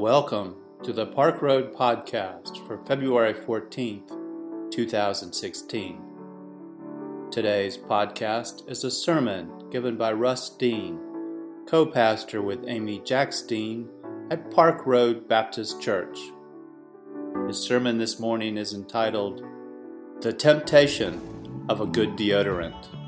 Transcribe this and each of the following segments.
Welcome to the Park Road Podcast for February 14th, 2016. Today's podcast is a sermon given by Russ Dean, co pastor with Amy Jacks Dean at Park Road Baptist Church. His sermon this morning is entitled The Temptation of a Good Deodorant.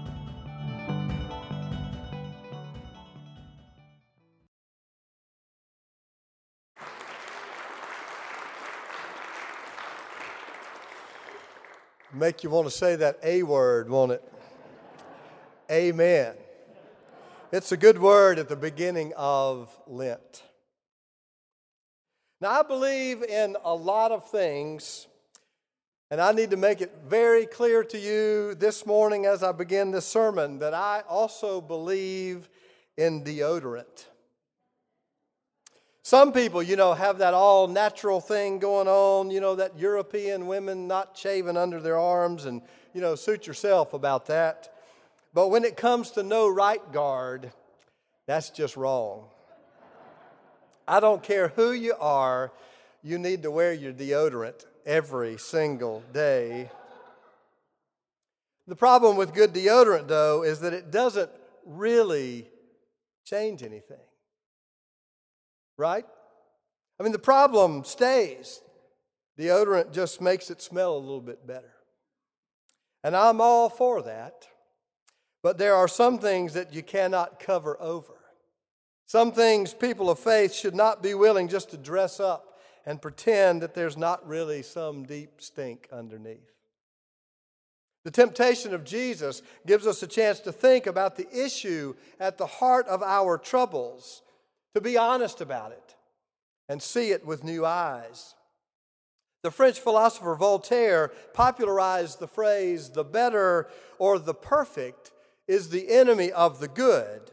Make you want to say that A word, won't it? Amen. It's a good word at the beginning of Lent. Now, I believe in a lot of things, and I need to make it very clear to you this morning as I begin this sermon that I also believe in deodorant. Some people, you know, have that all natural thing going on, you know, that European women not shaving under their arms, and, you know, suit yourself about that. But when it comes to no right guard, that's just wrong. I don't care who you are, you need to wear your deodorant every single day. The problem with good deodorant, though, is that it doesn't really change anything right? I mean, the problem stays. Deodorant just makes it smell a little bit better. And I'm all for that. But there are some things that you cannot cover over. Some things people of faith should not be willing just to dress up and pretend that there's not really some deep stink underneath. The temptation of Jesus gives us a chance to think about the issue at the heart of our troubles to be honest about it and see it with new eyes. The French philosopher Voltaire popularized the phrase, the better or the perfect is the enemy of the good.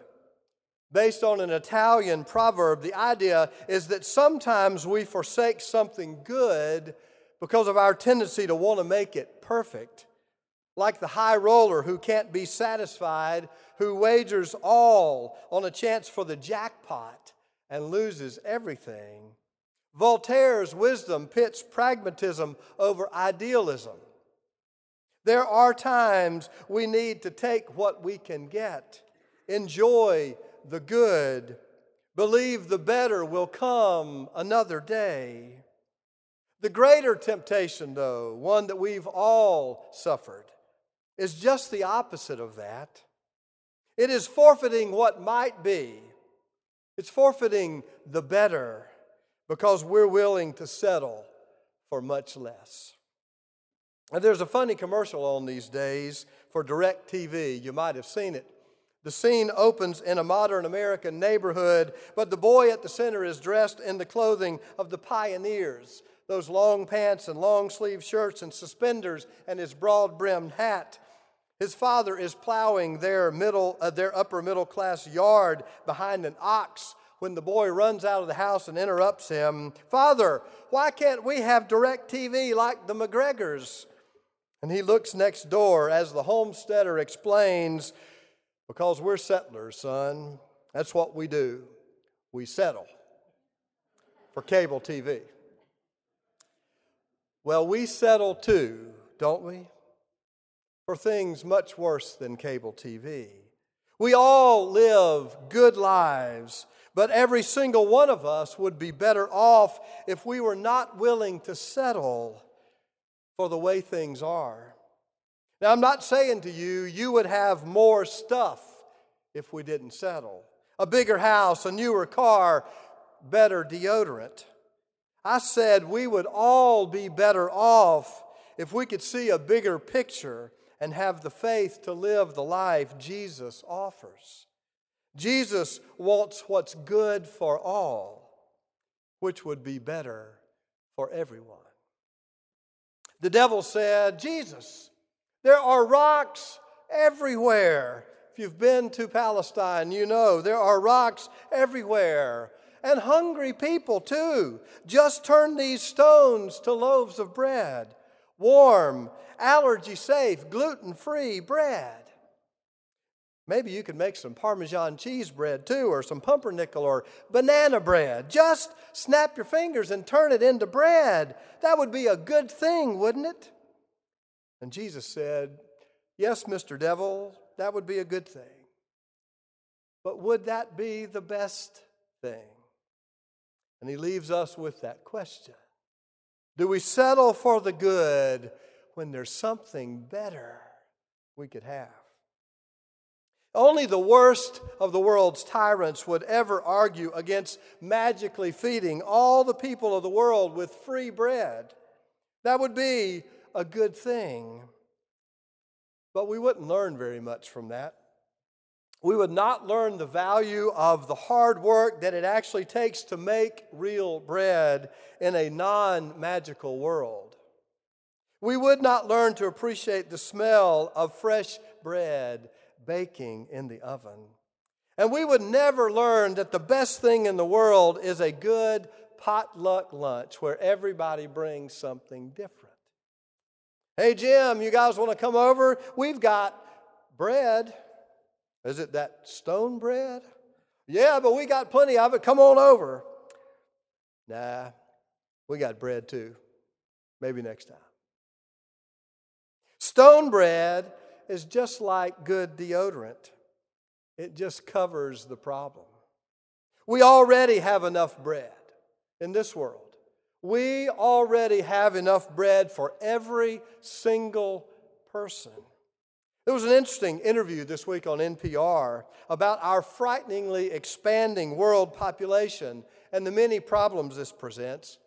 Based on an Italian proverb, the idea is that sometimes we forsake something good because of our tendency to want to make it perfect. Like the high roller who can't be satisfied, who wagers all on a chance for the jackpot and loses everything. Voltaire's wisdom pits pragmatism over idealism. There are times we need to take what we can get, enjoy the good, believe the better will come another day. The greater temptation, though, one that we've all suffered, is just the opposite of that. It is forfeiting what might be it's forfeiting the better because we're willing to settle for much less. And there's a funny commercial on these days for DirecTV. You might have seen it. The scene opens in a modern American neighborhood, but the boy at the center is dressed in the clothing of the pioneers those long pants and long sleeved shirts and suspenders and his broad brimmed hat. His father is plowing their, middle, uh, their upper middle class yard behind an ox when the boy runs out of the house and interrupts him Father, why can't we have DirecTV like the McGregors? And he looks next door as the homesteader explains Because we're settlers, son. That's what we do. We settle for cable TV. Well, we settle too, don't we? For things much worse than cable TV. We all live good lives, but every single one of us would be better off if we were not willing to settle for the way things are. Now, I'm not saying to you, you would have more stuff if we didn't settle a bigger house, a newer car, better deodorant. I said we would all be better off if we could see a bigger picture and have the faith to live the life Jesus offers. Jesus wants what's good for all, which would be better for everyone. The devil said, Jesus, there are rocks everywhere. If you've been to Palestine, you know there are rocks everywhere. And hungry people, too. Just turn these stones to loaves of bread warm, allergy safe, gluten free bread. Maybe you could make some Parmesan cheese bread too, or some pumpernickel or banana bread. Just snap your fingers and turn it into bread. That would be a good thing, wouldn't it? And Jesus said, Yes, Mr. Devil, that would be a good thing. But would that be the best thing? And he leaves us with that question Do we settle for the good when there's something better we could have? Only the worst of the world's tyrants would ever argue against magically feeding all the people of the world with free bread. That would be a good thing. But we wouldn't learn very much from that. We would not learn the value of the hard work that it actually takes to make real bread in a non magical world. We would not learn to appreciate the smell of fresh bread baking in the oven. And we would never learn that the best thing in the world is a good potluck lunch where everybody brings something different. Hey, Jim, you guys want to come over? We've got bread. Is it that stone bread? Yeah, but we got plenty of it. Come on over. Nah, we got bread too. Maybe next time. Stone bread is just like good deodorant, it just covers the problem. We already have enough bread in this world. We already have enough bread for every single person. There was an interesting interview this week on NPR about our frighteningly expanding world population and the many problems this presents.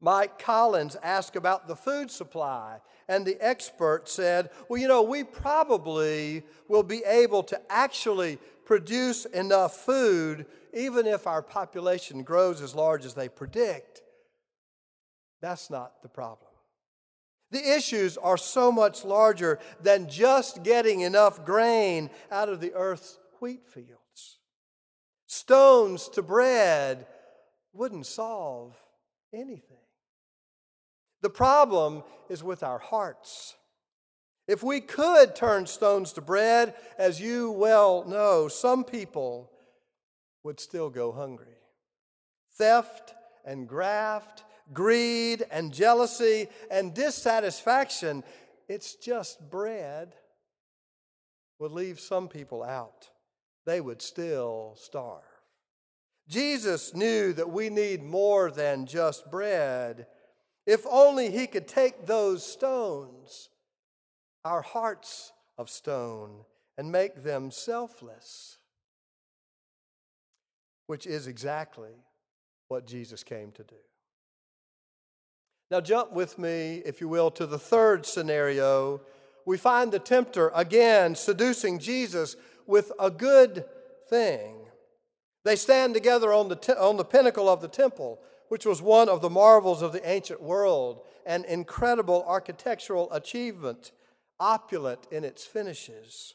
Mike Collins asked about the food supply and the expert said, Well, you know, we probably will be able to actually produce enough food even if our population grows as large as they predict. That's not the problem. The issues are so much larger than just getting enough grain out of the earth's wheat fields. Stones to bread wouldn't solve anything. The problem is with our hearts. If we could turn stones to bread, as you well know, some people would still go hungry. Theft and graft, greed and jealousy and dissatisfaction, it's just bread, would leave some people out. They would still starve. Jesus knew that we need more than just bread. If only he could take those stones, our hearts of stone, and make them selfless, which is exactly what Jesus came to do. Now, jump with me, if you will, to the third scenario. We find the tempter again seducing Jesus with a good thing. They stand together on the, te- on the pinnacle of the temple which was one of the marvels of the ancient world, an incredible architectural achievement, opulent in its finishes.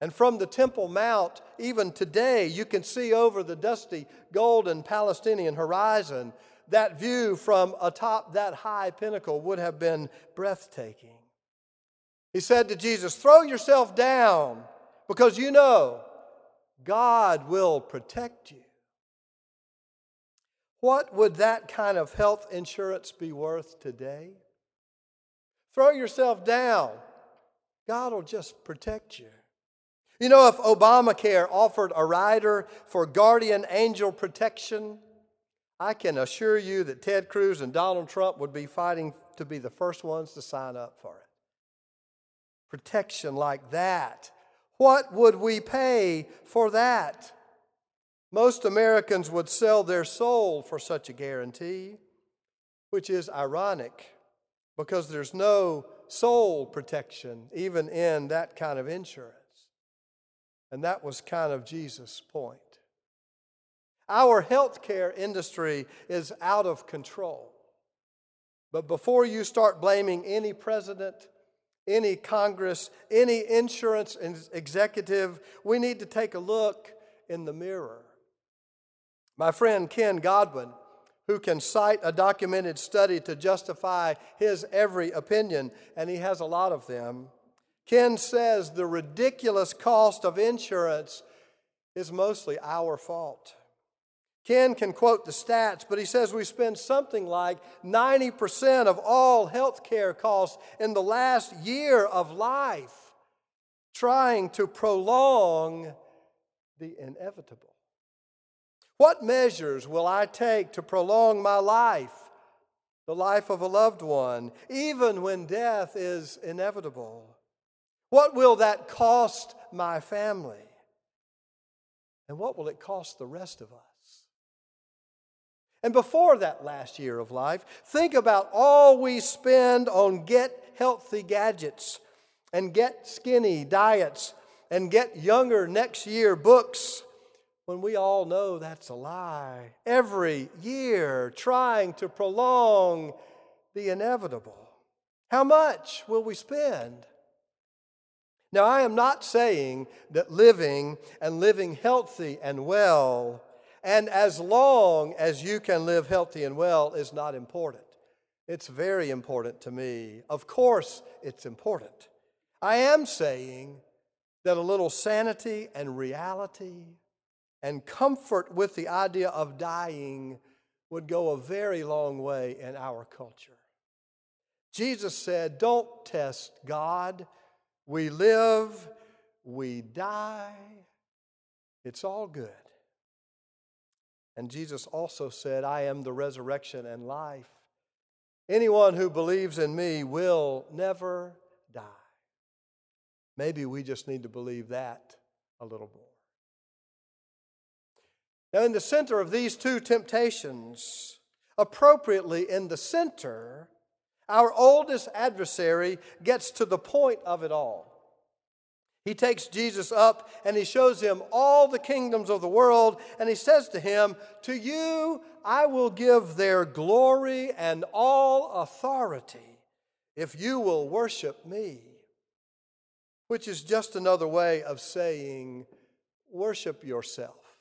And from the Temple Mount, even today, you can see over the dusty golden Palestinian horizon. That view from atop that high pinnacle would have been breathtaking. He said to Jesus, Throw yourself down because you know God will protect you. What would that kind of health insurance be worth today? Throw yourself down. God will just protect you. You know, if Obamacare offered a rider for guardian angel protection, I can assure you that Ted Cruz and Donald Trump would be fighting to be the first ones to sign up for it. Protection like that. What would we pay for that? Most Americans would sell their soul for such a guarantee, which is ironic because there's no soul protection even in that kind of insurance. And that was kind of Jesus' point. Our healthcare industry is out of control. But before you start blaming any president, any Congress, any insurance executive, we need to take a look in the mirror my friend Ken Godwin, who can cite a documented study to justify his every opinion, and he has a lot of them. Ken says the ridiculous cost of insurance is mostly our fault. Ken can quote the stats, but he says we spend something like 90% of all health care costs in the last year of life trying to prolong the inevitable. What measures will I take to prolong my life, the life of a loved one, even when death is inevitable? What will that cost my family? And what will it cost the rest of us? And before that last year of life, think about all we spend on get healthy gadgets and get skinny diets and get younger next year books when we all know that's a lie. Every year trying to prolong the inevitable. How much will we spend? Now, I am not saying that living and living healthy and well and as long as you can live healthy and well is not important. It's very important to me. Of course, it's important. I am saying that a little sanity and reality and comfort with the idea of dying would go a very long way in our culture. Jesus said, Don't test God. We live, we die. It's all good. And Jesus also said, I am the resurrection and life. Anyone who believes in me will never die. Maybe we just need to believe that a little more. Now, in the center of these two temptations, appropriately in the center, our oldest adversary gets to the point of it all. He takes Jesus up and he shows him all the kingdoms of the world, and he says to him, To you I will give their glory and all authority if you will worship me. Which is just another way of saying, Worship yourself.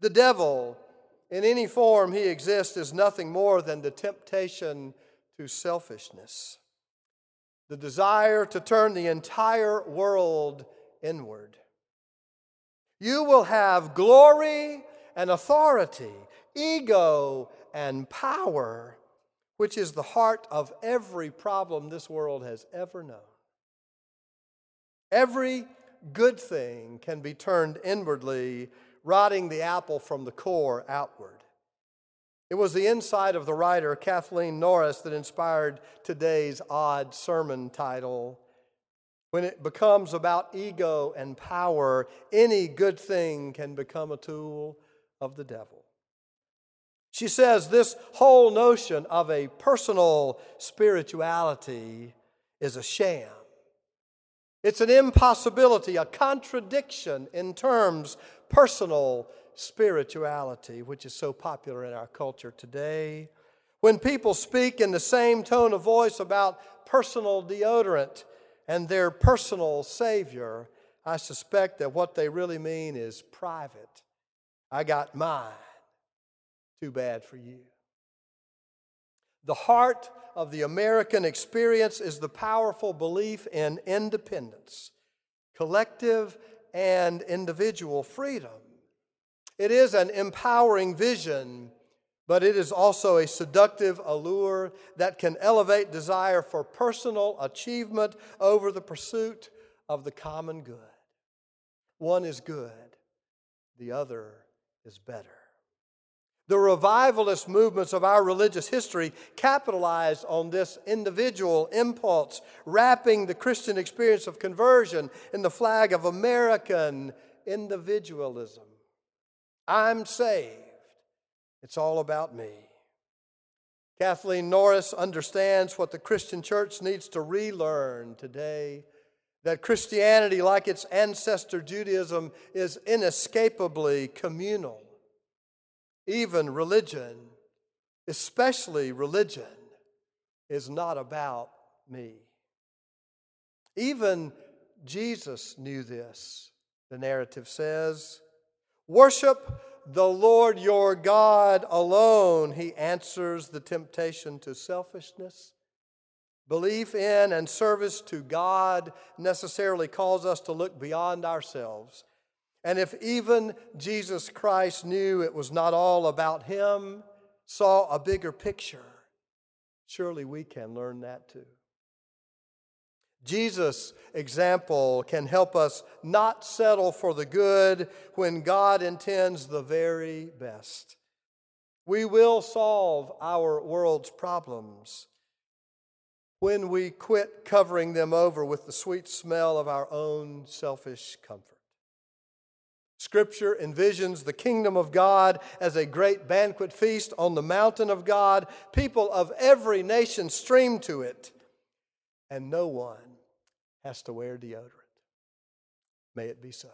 The devil, in any form he exists, is nothing more than the temptation to selfishness the desire to turn the entire world inward. You will have glory and authority, ego and power, which is the heart of every problem this world has ever known. Every good thing can be turned inwardly, rotting the apple from the core outward. It was the insight of the writer Kathleen Norris that inspired today's odd sermon title. When it becomes about ego and power, any good thing can become a tool of the devil. She says this whole notion of a personal spirituality is a sham. It's an impossibility, a contradiction in terms personal spirituality, which is so popular in our culture today. When people speak in the same tone of voice about personal deodorant and their personal Savior, I suspect that what they really mean is private. I got mine. Too bad for you. The heart of the American experience is the powerful belief in independence, collective and individual freedom. It is an empowering vision, but it is also a seductive allure that can elevate desire for personal achievement over the pursuit of the common good. One is good, the other is better. The revivalist movements of our religious history capitalized on this individual impulse, wrapping the Christian experience of conversion in the flag of American individualism. I'm saved. It's all about me. Kathleen Norris understands what the Christian church needs to relearn today that Christianity, like its ancestor Judaism, is inescapably communal. Even religion, especially religion, is not about me. Even Jesus knew this, the narrative says. Worship the Lord your God alone. He answers the temptation to selfishness Belief in and service to God necessarily calls us to look beyond ourselves. And if even Jesus Christ knew it was not all about him, saw a bigger picture, surely we can learn that too. Jesus' example can help us not settle for the good when God intends the very best. We will solve our world's problems when we quit covering them over with the sweet smell of our own selfish comfort. Scripture envisions the kingdom of God as a great banquet feast on the mountain of God. People of every nation stream to it, and no one has to wear deodorant. May it be so.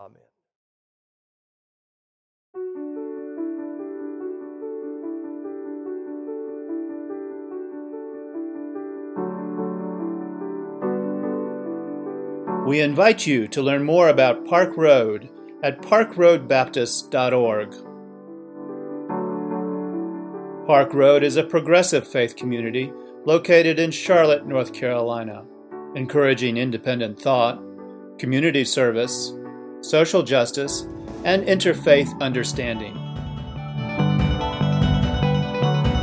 Amen. We invite you to learn more about Park Road at parkroadbaptist.org. Park Road is a progressive faith community located in Charlotte, North Carolina, encouraging independent thought, community service, social justice, and interfaith understanding.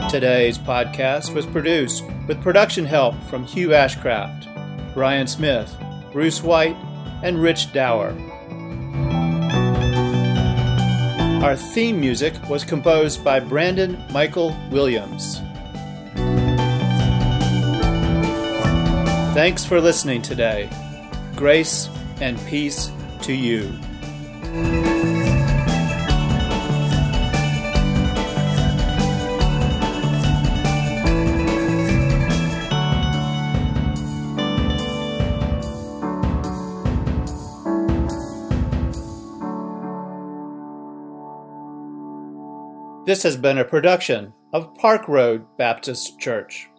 Today's podcast was produced with production help from Hugh Ashcraft, Brian Smith, Bruce White, and Rich Dower. Our theme music was composed by Brandon Michael Williams. Thanks for listening today. Grace and peace to you. This has been a production of Park Road Baptist Church.